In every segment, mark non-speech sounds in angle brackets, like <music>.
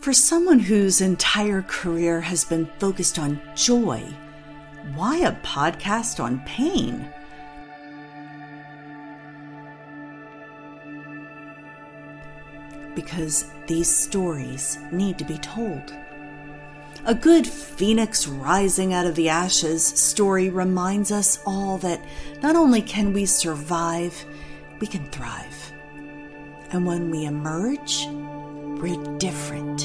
For someone whose entire career has been focused on joy, why a podcast on pain? Because these stories need to be told. A good phoenix rising out of the ashes story reminds us all that not only can we survive, we can thrive. And when we emerge, we're different.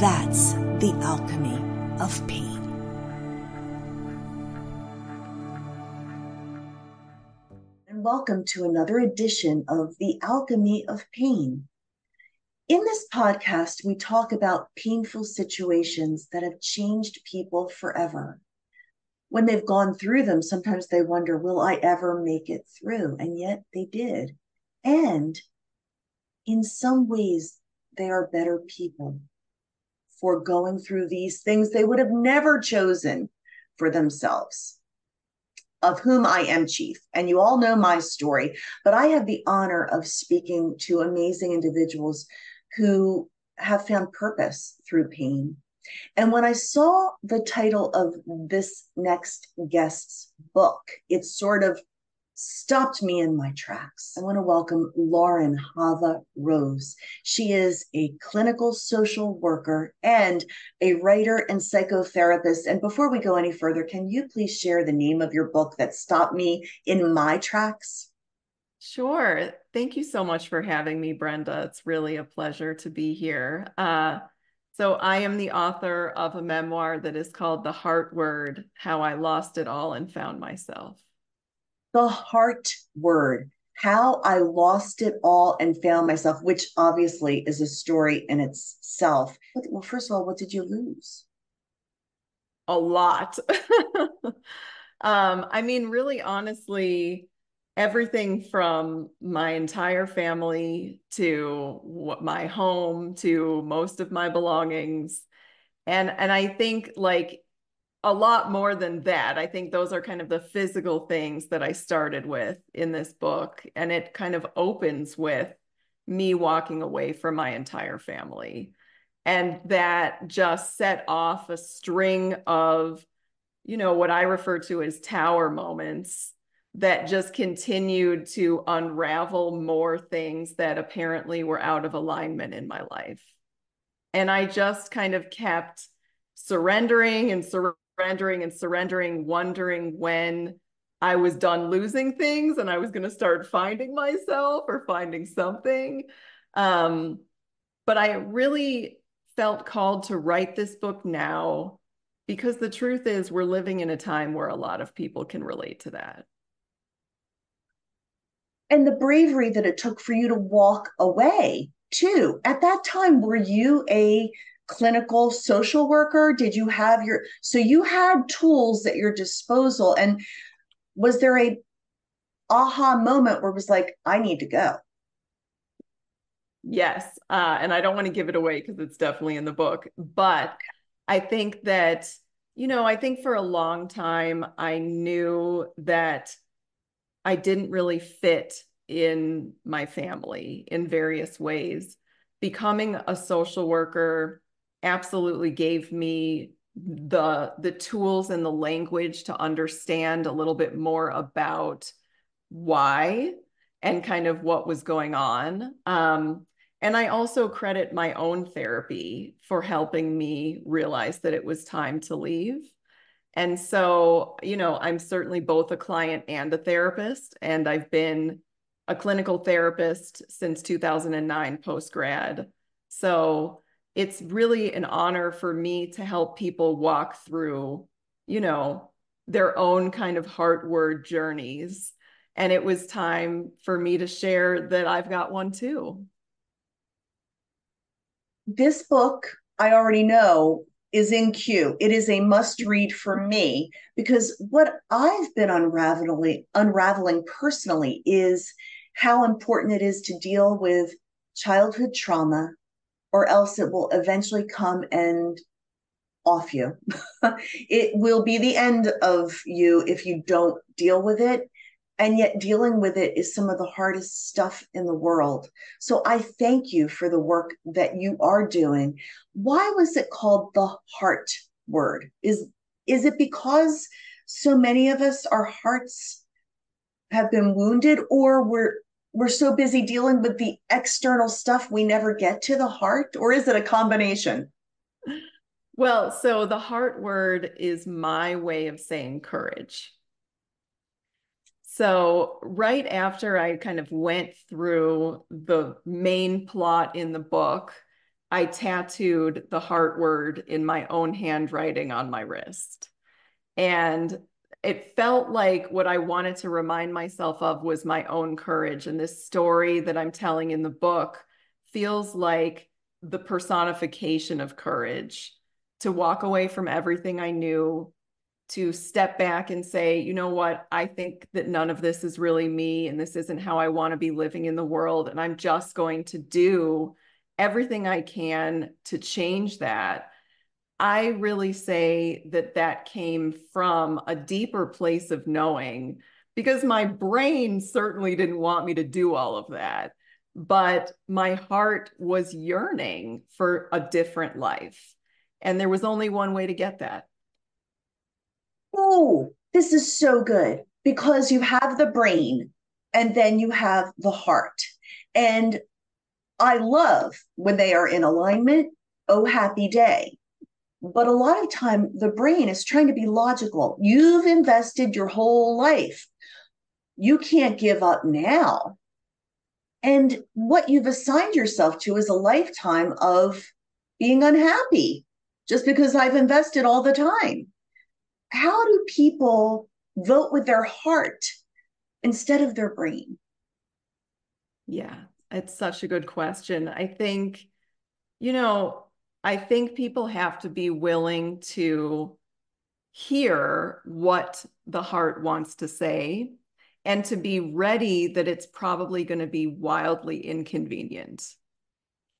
That's the alchemy of pain. And welcome to another edition of The Alchemy of Pain. In this podcast, we talk about painful situations that have changed people forever. When they've gone through them, sometimes they wonder, will I ever make it through? And yet they did. And in some ways, they are better people for going through these things they would have never chosen for themselves, of whom I am chief. And you all know my story, but I have the honor of speaking to amazing individuals who have found purpose through pain. And when I saw the title of this next guest's book, it sort of stopped me in my tracks. I want to welcome Lauren Chava Rose. She is a clinical social worker and a writer and psychotherapist. And before we go any further, can you please share the name of your book that stopped me in my tracks? Sure. Thank you so much for having me, Brenda. It's really a pleasure to be here. Uh, so, I am the author of a memoir that is called The Heart Word How I Lost It All and Found Myself the heart word, how I lost it all and found myself, which obviously is a story in itself. Well, first of all, what did you lose? A lot. <laughs> um, I mean, really, honestly, everything from my entire family to my home to most of my belongings and and i think like a lot more than that. I think those are kind of the physical things that I started with in this book. And it kind of opens with me walking away from my entire family. And that just set off a string of, you know, what I refer to as tower moments that just continued to unravel more things that apparently were out of alignment in my life. And I just kind of kept surrendering and surrendering surrendering and surrendering, wondering when I was done losing things and I was going to start finding myself or finding something. Um, but I really felt called to write this book now because the truth is, we're living in a time where a lot of people can relate to that. And the bravery that it took for you to walk away, too. At that time, were you a clinical social worker? Did you have your so you had tools at your disposal and was there a aha moment where it was like I need to go? Yes, uh, and I don't want to give it away because it's definitely in the book, but I think that you know, I think for a long time I knew that I didn't really fit in my family in various ways. Becoming a social worker absolutely gave me the the tools and the language to understand a little bit more about why and kind of what was going on. Um, and i also credit my own therapy for helping me realize that it was time to leave. And so you know i'm certainly both a client and a therapist and i've been a clinical therapist since 2009 post grad so it's really an honor for me to help people walk through, you know, their own kind of heart word journeys. And it was time for me to share that I've got one too. This book, I already know, is in queue. It is a must read for me because what I've been unraveling unraveling personally is how important it is to deal with childhood trauma or else it will eventually come and off you. <laughs> it will be the end of you if you don't deal with it. and yet dealing with it is some of the hardest stuff in the world. So I thank you for the work that you are doing. Why was it called the heart word? Is is it because so many of us our hearts have been wounded or we're we're so busy dealing with the external stuff we never get to the heart or is it a combination? Well, so the heart word is my way of saying courage. So, right after I kind of went through the main plot in the book, I tattooed the heart word in my own handwriting on my wrist. And it felt like what I wanted to remind myself of was my own courage. And this story that I'm telling in the book feels like the personification of courage to walk away from everything I knew, to step back and say, you know what, I think that none of this is really me and this isn't how I want to be living in the world. And I'm just going to do everything I can to change that. I really say that that came from a deeper place of knowing because my brain certainly didn't want me to do all of that. But my heart was yearning for a different life. And there was only one way to get that. Oh, this is so good because you have the brain and then you have the heart. And I love when they are in alignment. Oh, happy day. But a lot of time, the brain is trying to be logical. You've invested your whole life. You can't give up now. And what you've assigned yourself to is a lifetime of being unhappy just because I've invested all the time. How do people vote with their heart instead of their brain? Yeah, it's such a good question. I think, you know, I think people have to be willing to hear what the heart wants to say and to be ready that it's probably going to be wildly inconvenient.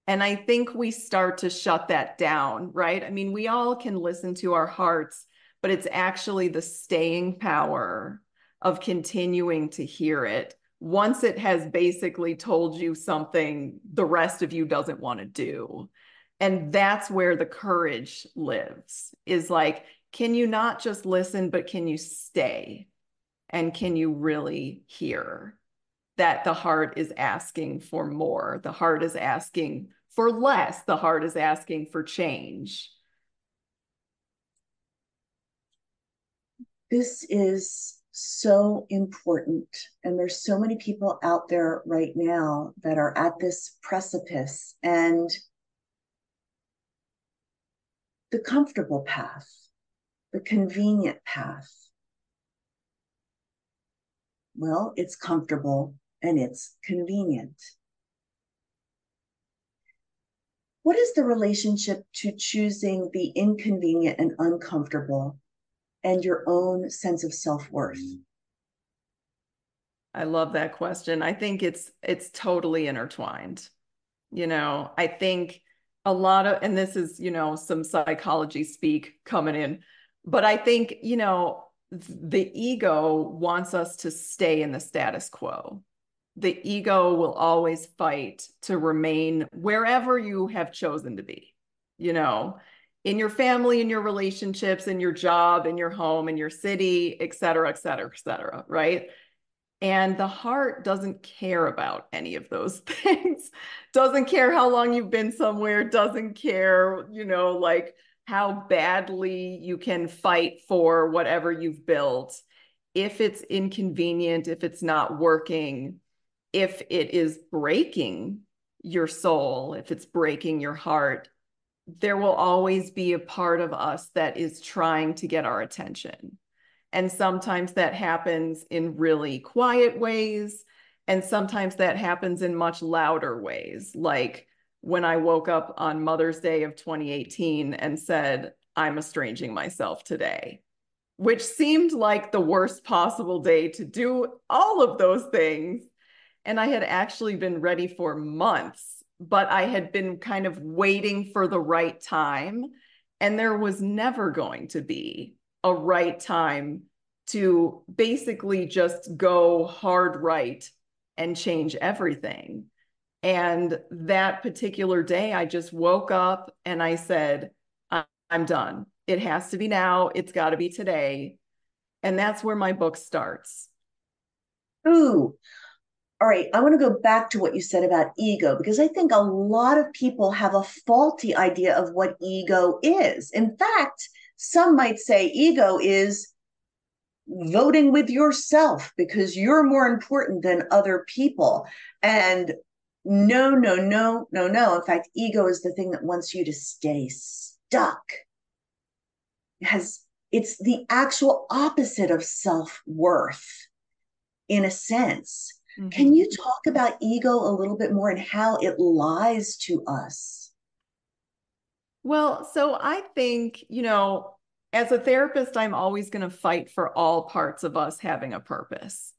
And I think we start to shut that down, right? I mean, we all can listen to our hearts, but it's actually the staying power of continuing to hear it. Once it has basically told you something the rest of you doesn't want to do and that's where the courage lives is like can you not just listen but can you stay? And can you really hear that the heart is asking for more? The heart is asking for less. The heart is asking for change. This is so important. And there's so many people out there right now that are at this precipice. And the comfortable path, the convenient path. Well, it's comfortable and it's convenient. What is the relationship to choosing the inconvenient and uncomfortable and your own sense of self-worth? I love that question. I think it's it's totally intertwined. You know, I think a lot of and this is you know some psychology speak coming in but i think you know the ego wants us to stay in the status quo. The ego will always fight to remain wherever you have chosen to be you know in your family in your relationships in your job in your home in your city et cetera et cetera et cetera right and the heart doesn't care about any of those <laughs> things, doesn't care how long you've been somewhere, doesn't care, you know, like how badly you can fight for whatever you've built. If it's inconvenient, if it's not working, if it is breaking your soul, if it's breaking your heart, there will always be a part of us that is trying to get our attention. And sometimes that happens in really quiet ways. And sometimes that happens in much louder ways. Like when I woke up on Mother's Day of 2018 and said, I'm estranging myself today, which seemed like the worst possible day to do all of those things. And I had actually been ready for months, but I had been kind of waiting for the right time. And there was never going to be a right time to basically just go hard right and change everything. And that particular day, I just woke up and I said, I'm done. It has to be now. It's got to be today. And that's where my book starts. Ooh. All right. I want to go back to what you said about ego because I think a lot of people have a faulty idea of what ego is. In fact, some might say ego is voting with yourself because you're more important than other people. And no, no, no, no, no. In fact, ego is the thing that wants you to stay stuck. It has it's the actual opposite of self-worth in a sense. Mm-hmm. Can you talk about ego a little bit more and how it lies to us? Well, so I think, you know, as a therapist, I'm always going to fight for all parts of us having a purpose.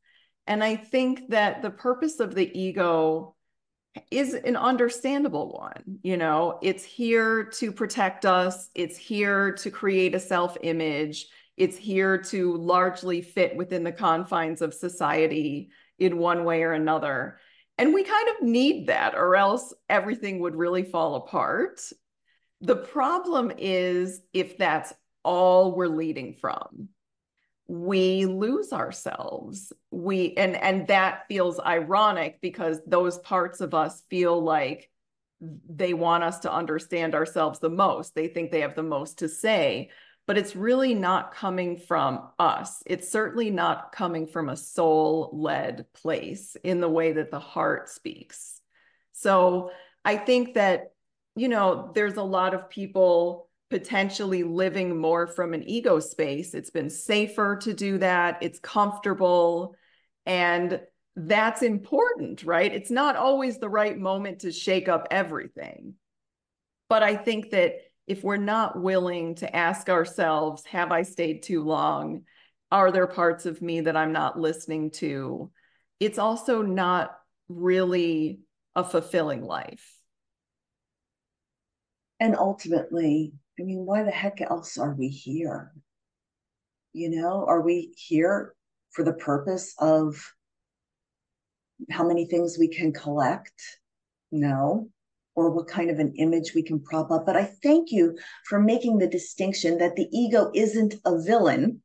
And I think that the purpose of the ego is an understandable one. You know, it's here to protect us, it's here to create a self image, it's here to largely fit within the confines of society in one way or another. And we kind of need that, or else everything would really fall apart. The problem is if that's all we're leading from we lose ourselves. We and and that feels ironic because those parts of us feel like they want us to understand ourselves the most. They think they have the most to say but it's really not coming from us. It's certainly not coming from a soul led place in the way that the heart speaks. So i think that you know there's a lot of people potentially living more from an ego space. It's been safer to do that, it's comfortable. And that's important, right? It's not always the right moment to shake up everything. But I think that if we're not willing to ask ourselves, have I stayed too long? Are there parts of me that I'm not listening to? It's also not really a fulfilling life. And ultimately, I mean, why the heck else are we here? You know, are we here for the purpose of how many things we can collect? No. Or what kind of an image we can prop up. But I thank you for making the distinction that the ego isn't a villain.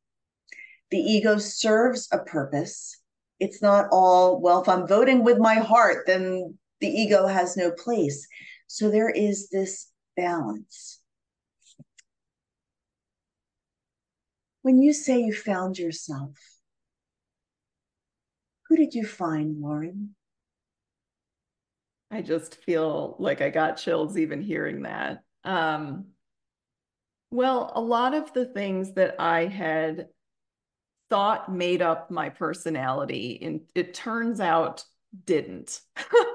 The ego serves a purpose. It's not all, well, if I'm voting with my heart, then the ego has no place. So there is this balance When you say you found yourself, who did you find, Lauren? I just feel like I got chills even hearing that. Um, well, a lot of the things that I had thought made up my personality, and it turns out didn't. <laughs>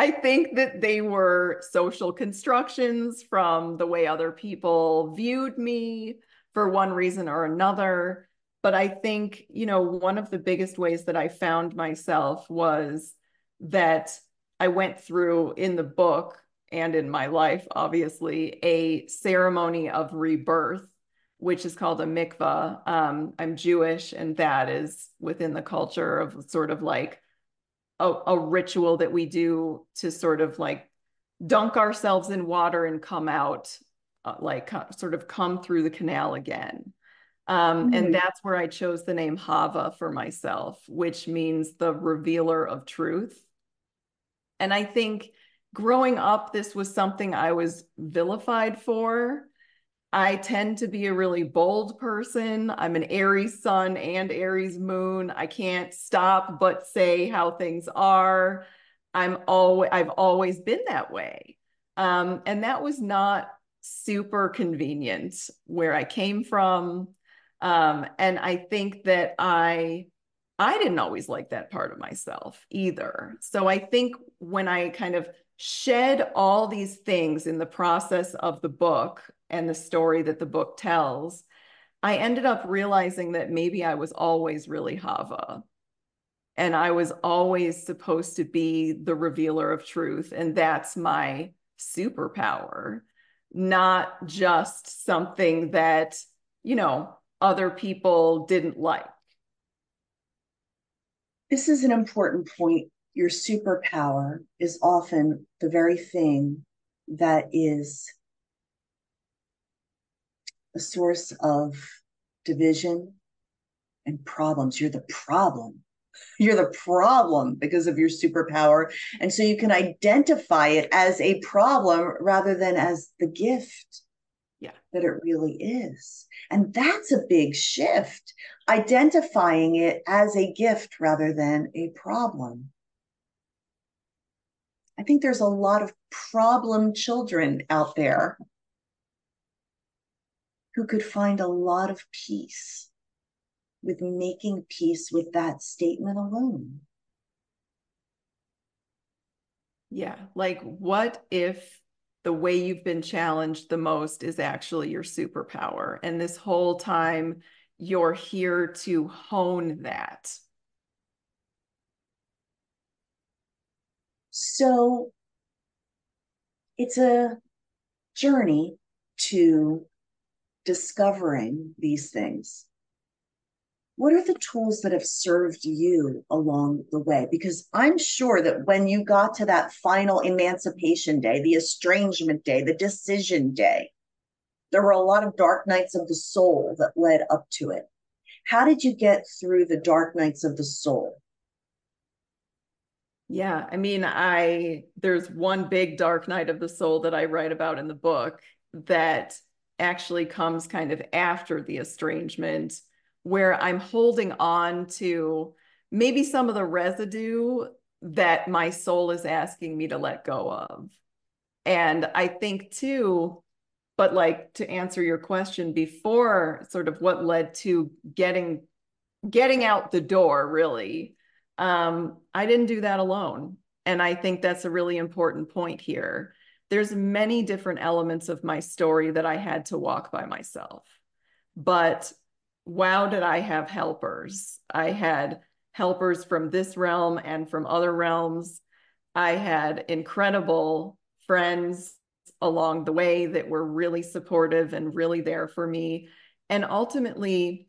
I think that they were social constructions from the way other people viewed me, for one reason or another. But I think, you know, one of the biggest ways that I found myself was that I went through in the book and in my life, obviously, a ceremony of rebirth, which is called a mikvah. Um, I'm Jewish, and that is within the culture of sort of like a, a ritual that we do to sort of like dunk ourselves in water and come out uh, like sort of come through the canal again. Um, mm-hmm. And that's where I chose the name Chava for myself, which means the revealer of truth. And I think growing up, this was something I was vilified for. I tend to be a really bold person. I'm an Aries sun and Aries moon. I can't stop but say how things are. I'm always I've always been that way. Um, and that was not super convenient where I came from. Um, and I think that I I didn't always like that part of myself either. So I think when I kind of shed all these things in the process of the book and the story that the book tells, I ended up realizing that maybe I was always really Chava. And I was always supposed to be the revealer of truth. And that's my superpower not just something that, you know, other people didn't like. This is an important point. Your superpower is often the very thing that is a source of division and problems. You're the problem. <laughs> You're the problem because of your superpower. And so you can identify it as a problem rather than as the gift yeah. that it really is. And that's a big shift, identifying it as a gift rather than a problem. I think there's a lot of problem children out there who could find a lot of peace with making peace with that statement alone. Yeah. Like, what if the way you've been challenged the most is actually your superpower? And this whole time, you're here to hone that. So it's a journey to discovering these things what are the tools that have served you along the way? Because I'm sure that when you got to that final emancipation day, the estrangement day, the decision day, there were a lot of dark nights of the soul that led up to it. How did you get through the dark nights of the soul? Yeah, I mean, I there's one big dark night of the soul that I write about in the book that actually comes kind of after the estrangement where I'm holding on to maybe some of the residue that my soul is asking me to let go of. And I think too, but like to answer your question before, sort of what led to getting getting out the door really um i didn't do that alone and i think that's a really important point here there's many different elements of my story that i had to walk by myself but wow, did I have helpers. I had helpers from this realm and from other realms. I had incredible friends along the way that were really supportive and really there for me. And ultimately,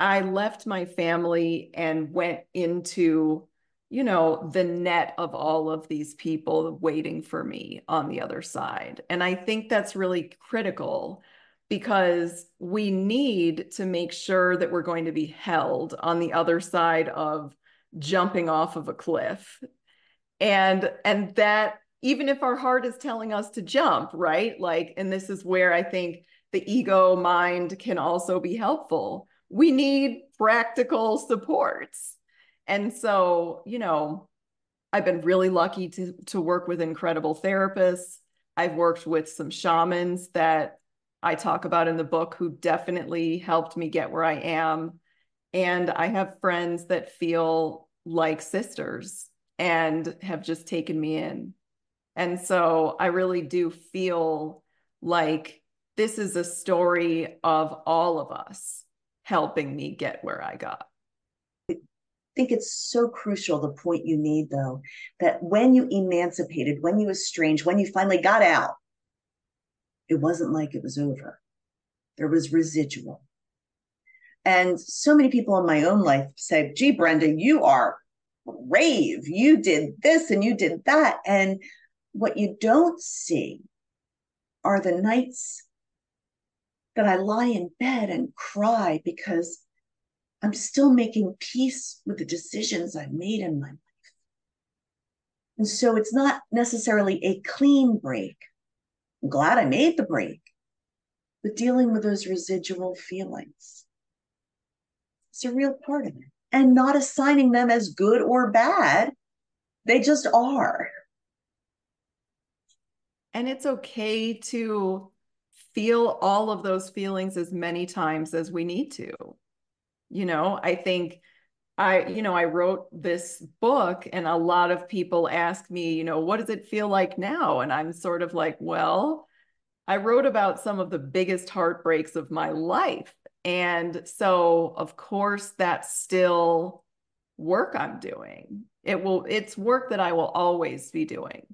I left my family and went into, you know, the net of all of these people waiting for me on the other side. And I think that's really critical because we need to make sure that we're going to be held on the other side of jumping off of a cliff. And and that even if our heart is telling us to jump right? Like and this is where i think the ego mind can also be helpful. We need practical supports and so you know i've been really lucky to to work with incredible therapists i've worked with some shamans that I talk about in the book who definitely helped me get where I am. And I have friends that feel like sisters and have just taken me in. And so I really do feel like this is a story of all of us helping me get where I got. I think it's so crucial the point you made though that when you emancipated, when you estranged, when you finally got out, it wasn't like it was over. There was residual. And so many people in my own life say, gee, Brenda, you are brave. You did this and you did that. And what you don't see are the nights that I lie in bed and cry because I'm still making peace with the decisions I've made in my life. And so it's not necessarily a clean break, I'm glad I made the break. But dealing with those residual feelings it's a real part of it. And not assigning them as good or bad. They just are. And it's okay to feel all of those feelings as many times as we need to. You know, I think I, you know, I wrote this book and a lot of people ask me, you know, what does it feel like now? And I'm sort of like, well, I wrote about some of the biggest heartbreaks of my life. And so, of course, that's still work I'm doing. It will, it's work that I will always be doing.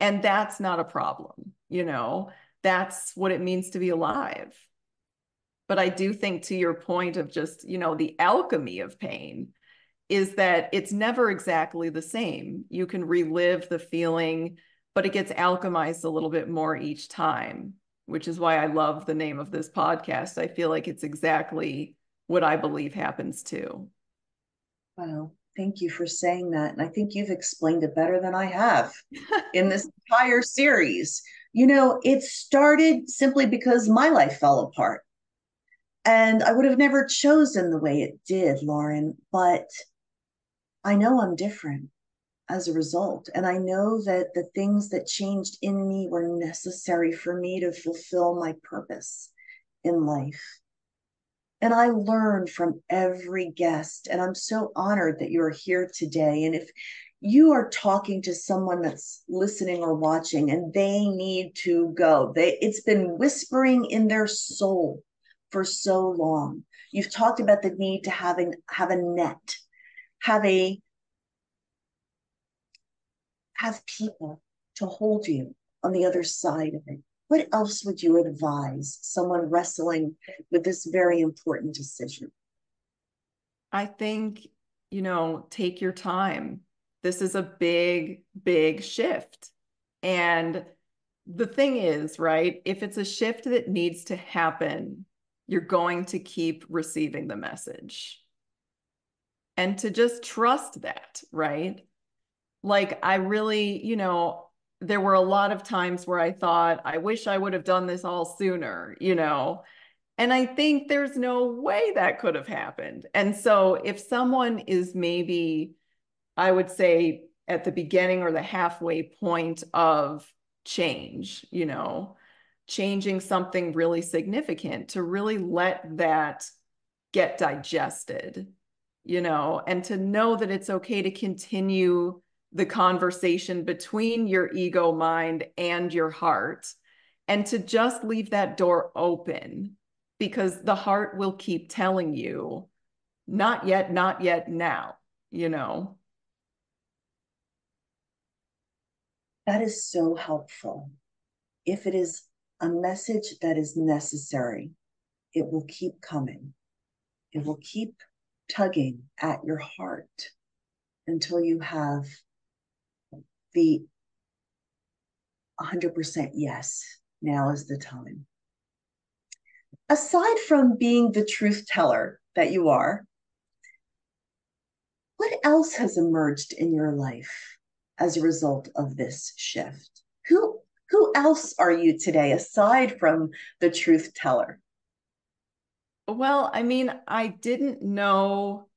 And that's not a problem, you know, that's what it means to be alive. But I do think to your point of just, you know, the alchemy of pain is that it's never exactly the same. You can relive the feeling, but it gets alchemized a little bit more each time, which is why I love the name of this podcast. I feel like it's exactly what I believe happens too. Wow. Thank you for saying that. And I think you've explained it better than I have in this <laughs> entire series. You know, it started simply because my life fell apart. And I would have never chosen the way it did, Lauren, but I know I'm different as a result. And I know that the things that changed in me were necessary for me to fulfill my purpose in life. And I learn from every guest. And I'm so honored that you're here today. And if you are talking to someone that's listening or watching and they need to go, they it's been whispering in their soul for so long. You've talked about the need to having have a net, have a have people to hold you on the other side of it. What else would you advise someone wrestling with this very important decision? I think, you know, take your time. This is a big, big shift. And the thing is, right, if it's a shift that needs to happen, you're going to keep receiving the message. And to just trust that, right? Like, I really, you know, there were a lot of times where I thought, I wish I would have done this all sooner, you know. And I think there's no way that could have happened. And so if someone is maybe, I would say, at the beginning or the halfway point of change, you know, changing something really significant to really let that get digested, you know, and to know that it's okay to continue the conversation between your ego mind and your heart and to just leave that door open because the heart will keep telling you not yet not yet now you know? That is so helpful. If it is a message that is necessary it will keep coming it will keep tugging at your heart until you have the 100% yes, now is the time. Aside from being the truth teller that you are, what else has emerged in your life as a result of this shift? Else are you today aside from the truth teller? Well, I mean, I didn't know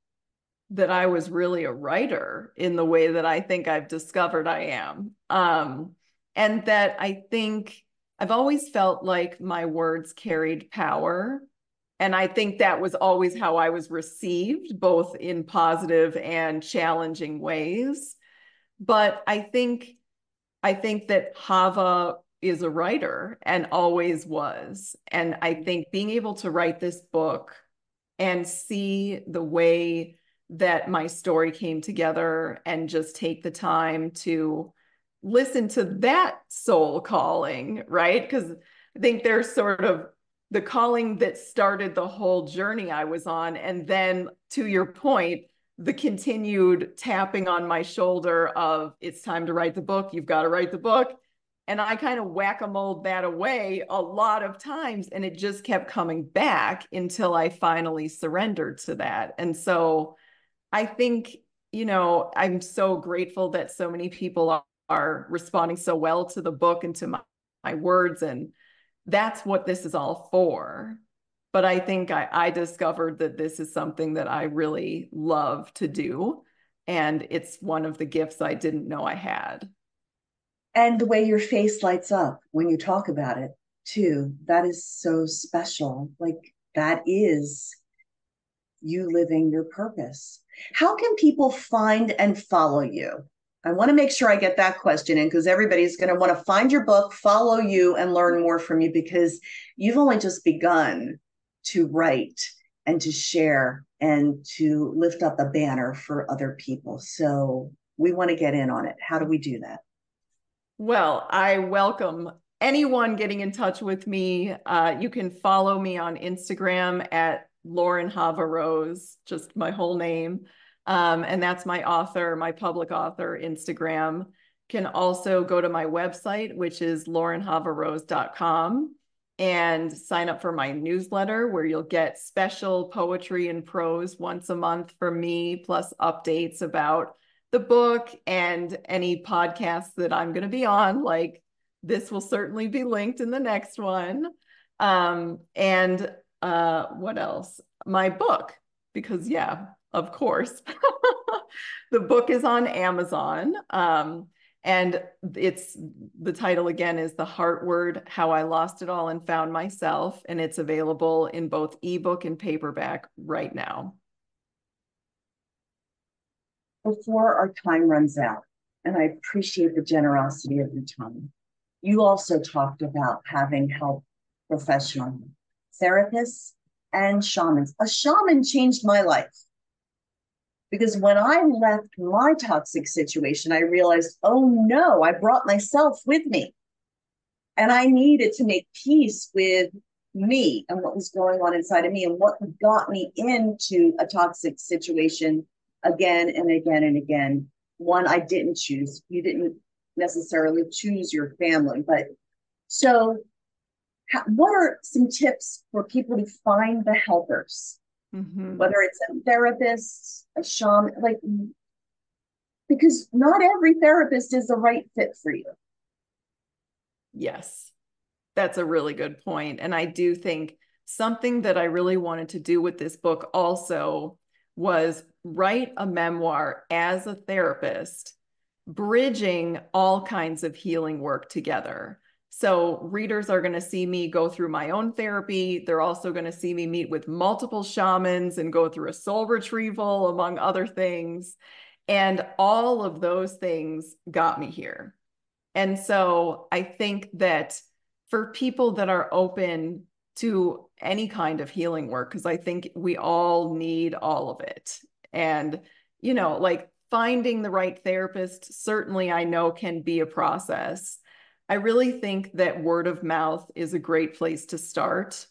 that I was really a writer in the way that I think I've discovered I am. Um, and that I think I've always felt like my words carried power. And I think that was always how I was received, both in positive and challenging ways. But I think I think that Chava is a writer and always was. And I think being able to write this book and see the way that my story came together and just take the time to listen to that soul calling, right? Because I think there's sort of the calling that started the whole journey I was on. And then to your point, the continued tapping on my shoulder of it's time to write the book, you've got to write the book. And I kind of whack a mole that away a lot of times. And it just kept coming back until I finally surrendered to that. And so I think, you know, I'm so grateful that so many people are, responding so well to the book and to my, my words. And that's what this is all for. But I think I, I discovered that this is something that I really love to do. And it's one of the gifts I didn't know I had. And the way your face lights up when you talk about it, too, that is so special. Like, that is you living your purpose. How can people find and follow you? I want to make sure I get that question in because everybody's going to want to find your book, follow you, and learn more from you because you've only just begun to write and to share and to lift up a banner for other people. So we want to get in on it. How do we do that? Well, I welcome anyone getting in touch with me, uh, you can follow me on Instagram at Lauren Chava Rose, just my whole name. Um, and that's my author, my public author Instagram. Can also go to my website, which is laurenchavarose.com and sign up for my newsletter where you'll get special poetry and prose once a month from me, plus updates about the book and any podcasts that I'm going to be on. Like this will certainly be linked in the next one. Um, and uh, what else? My book, because yeah, of course. <laughs> the book is on Amazon. Um, and it's the title again is The Heart Word How I Lost It All and Found Myself. And it's available in both ebook and paperback right now. Before our time runs out, and I appreciate the generosity of your time, you also talked about having help professional therapists and shamans. A shaman changed my life. Because when I left my toxic situation, I realized, oh no, I brought myself with me. And I needed to make peace with me and what was going on inside of me and what got me into a toxic situation again and again and again. One I didn't choose. You didn't necessarily choose your family, but so what are some tips for people to find the helpers? mm-hmm. whether it's a therapist, a shaman, like because not every therapist is the right fit for you. Yes, that's a really good point. And I do think something that I really wanted to do with this book also was write a memoir as a therapist, bridging all kinds of healing work together. So readers are going to see me go through my own therapy. They're also going to see me meet with multiple shamans and go through a soul retrieval, among other things. And all of those things got me here. And so I think that for people that are open to any kind of healing work, because I think we all need all of it. And, you know, like finding the right therapist, certainly I know can be a process I really think that word of mouth is a great place to start.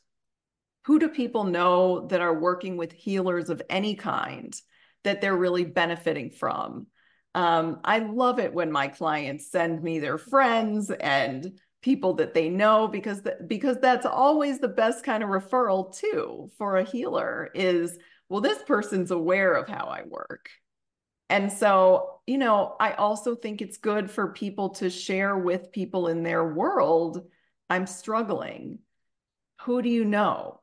Who do people know that are working with healers of any kind that they're really benefiting from? Um, I love it when my clients send me their friends and people that they know because th- because that's always the best kind of referral too for a healer is well this person's aware of how I work and so, you know, I also think it's good for people to share with people in their world, I'm struggling. Who do you know?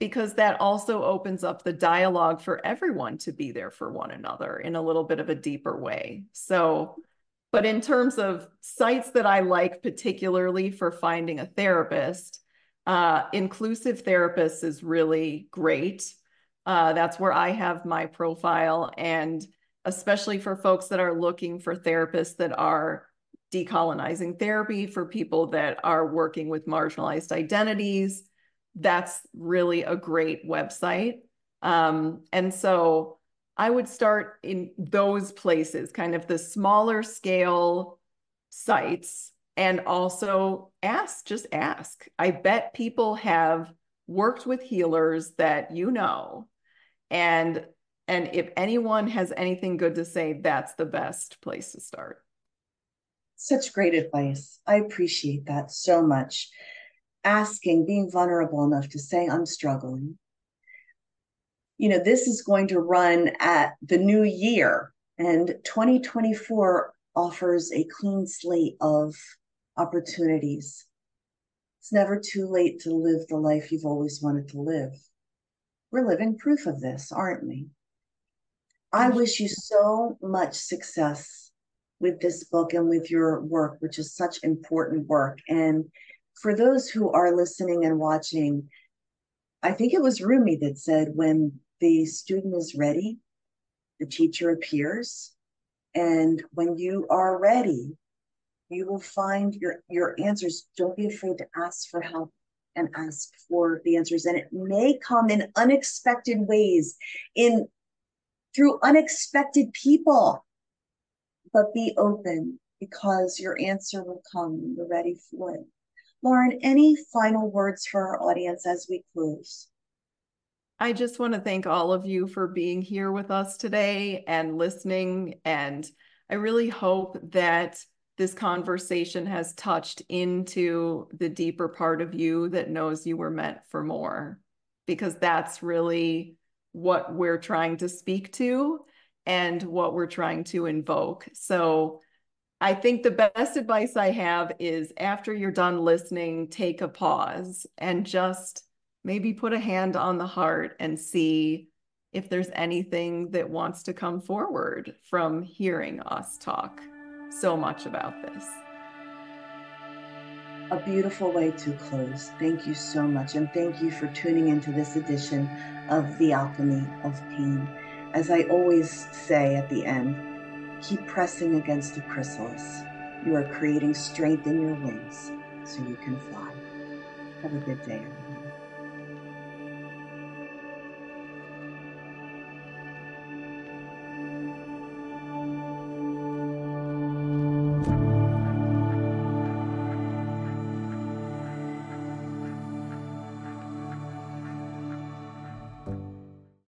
Because that also opens up the dialogue for everyone to be there for one another in a little bit of a deeper way. So, but in terms of sites that I like, particularly for finding a therapist, uh, Inclusive Therapists is really great. Uh, that's where I have my profile. And especially for folks that are looking for therapists that are decolonizing therapy, for people that are working with marginalized identities. That's really a great website. Um, and so I would start in those places, kind of the smaller scale sites, and also ask, just ask. I bet people have worked with healers that you know and and if anyone has anything good to say, that's the best place to start. Such great advice. I appreciate that so much. Asking, being vulnerable enough to say, I'm struggling. You know, this is going to run at the new year, and 2024 offers a clean slate of opportunities. It's never too late to live the life you've always wanted to live. We're living proof of this, aren't we? I mm-hmm. wish you so much success with this book and with your work, which is such important work. And for those who are listening and watching, I think it was Rumi that said, when the student is ready, the teacher appears. And when you are ready, you will find your, your answers. Don't be afraid to ask for help and ask for the answers. And it may come in unexpected ways, in through unexpected people. But be open because your answer will come you're ready for it. Lauren, any final words for our audience as we close? I just want to thank all of you for being here with us today and listening. And I really hope that this conversation has touched into the deeper part of you that knows you were meant for more, because that's really what we're trying to speak to and what we're trying to invoke. So I think the best advice I have is after you're done listening, take a pause and just maybe put a hand on the heart and see if there's anything that wants to come forward from hearing us talk so much about this. A beautiful way to close. Thank you so much. And thank you for tuning into this edition of The Alchemy of Pain. As I always say at the end, keep pressing against the chrysalis. You are creating strength in your wings so you can fly. Have a good day.